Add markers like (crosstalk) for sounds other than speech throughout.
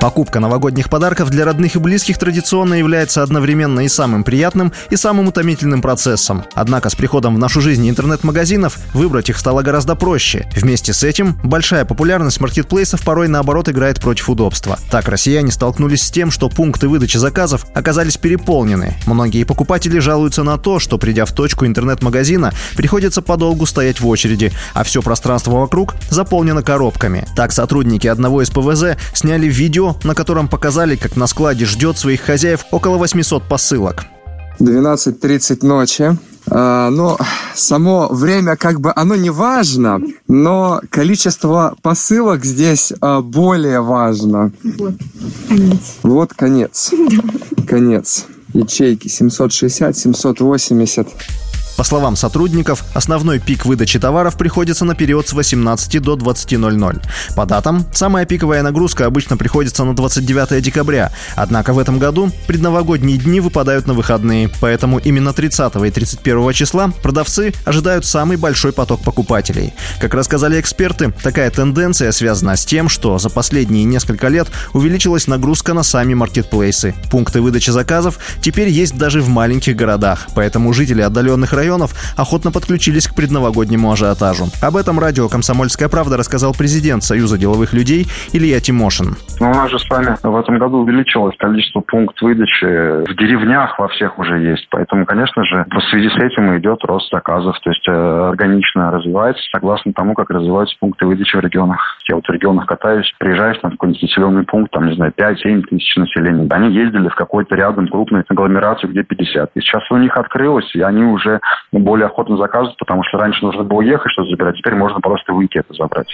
Покупка новогодних подарков для родных и близких традиционно является одновременно и самым приятным, и самым утомительным процессом. Однако с приходом в нашу жизнь интернет-магазинов выбрать их стало гораздо проще. Вместе с этим большая популярность маркетплейсов порой наоборот играет против удобства. Так россияне столкнулись с тем, что пункты выдачи заказов оказались переполнены. Многие покупатели жалуются на то, что придя в точку интернет-магазина, приходится подолгу стоять в очереди, а все пространство вокруг заполнено коробками. Так сотрудники одного из ПВЗ сняли видео на котором показали, как на складе ждет своих хозяев около 800 посылок. 12.30 ночи. А, но само время как бы оно не важно, но количество посылок здесь а, более важно. Вот конец. Вот конец. (laughs) Конец. Ячейки 760, 780. По словам сотрудников, основной пик выдачи товаров приходится на период с 18 до 20.00. По датам, самая пиковая нагрузка обычно приходится на 29 декабря, однако в этом году предновогодние дни выпадают на выходные, поэтому именно 30 и 31 числа продавцы ожидают самый большой поток покупателей. Как рассказали эксперты, такая тенденция связана с тем, что за последние несколько лет увеличилась нагрузка на сами маркетплейсы. Пункты выдачи заказов теперь есть даже в маленьких городах, поэтому жители отдаленных районов районов охотно подключились к предновогоднему ажиотажу. Об этом радио «Комсомольская правда» рассказал президент Союза деловых людей Илья Тимошин. Ну, у нас же с вами в этом году увеличилось количество пунктов выдачи. В деревнях во всех уже есть. Поэтому, конечно же, в связи с этим идет рост заказов. То есть э, органично развивается согласно тому, как развиваются пункты выдачи в регионах. Я вот в регионах катаюсь, приезжаешь в какой-нибудь населенный пункт, там, не знаю, 5-7 тысяч населения. Они ездили в какой-то рядом крупной агломерацию, где 50. И сейчас у них открылось, и они уже более охотно заказывают, потому что раньше нужно было ехать что-то забирать, теперь можно просто выйти это забрать.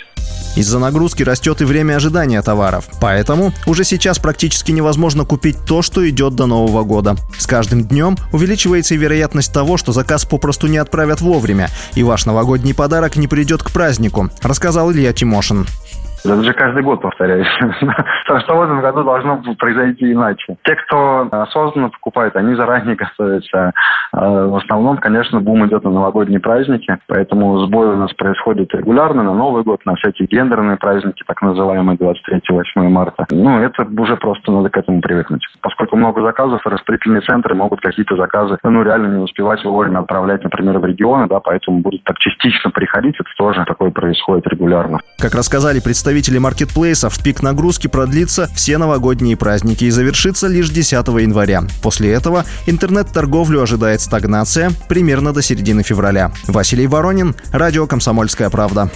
Из-за нагрузки растет и время ожидания товаров. Поэтому уже сейчас практически невозможно купить то, что идет до Нового года. С каждым днем увеличивается и вероятность того, что заказ попросту не отправят вовремя, и ваш новогодний подарок не придет к празднику, рассказал Илья Тимошин. Это же каждый год повторяюсь. (laughs) Что в этом году должно произойти иначе. Те, кто осознанно покупает, они заранее (laughs) готовятся. А, в основном, конечно, бум идет на новогодние праздники, поэтому сбой у нас происходит регулярно на Новый год, на всякие гендерные праздники, так называемые 23-8 марта. Ну, это уже просто надо к этому привыкнуть. Поскольку много заказов, распределительные центры могут какие-то заказы, ну, реально не успевать вовремя отправлять, например, в регионы, да, поэтому будут так частично приходить, это тоже такое происходит регулярно. Как рассказали представители представители маркетплейсов, пик нагрузки продлится все новогодние праздники и завершится лишь 10 января. После этого интернет-торговлю ожидает стагнация примерно до середины февраля. Василий Воронин, Радио «Комсомольская правда».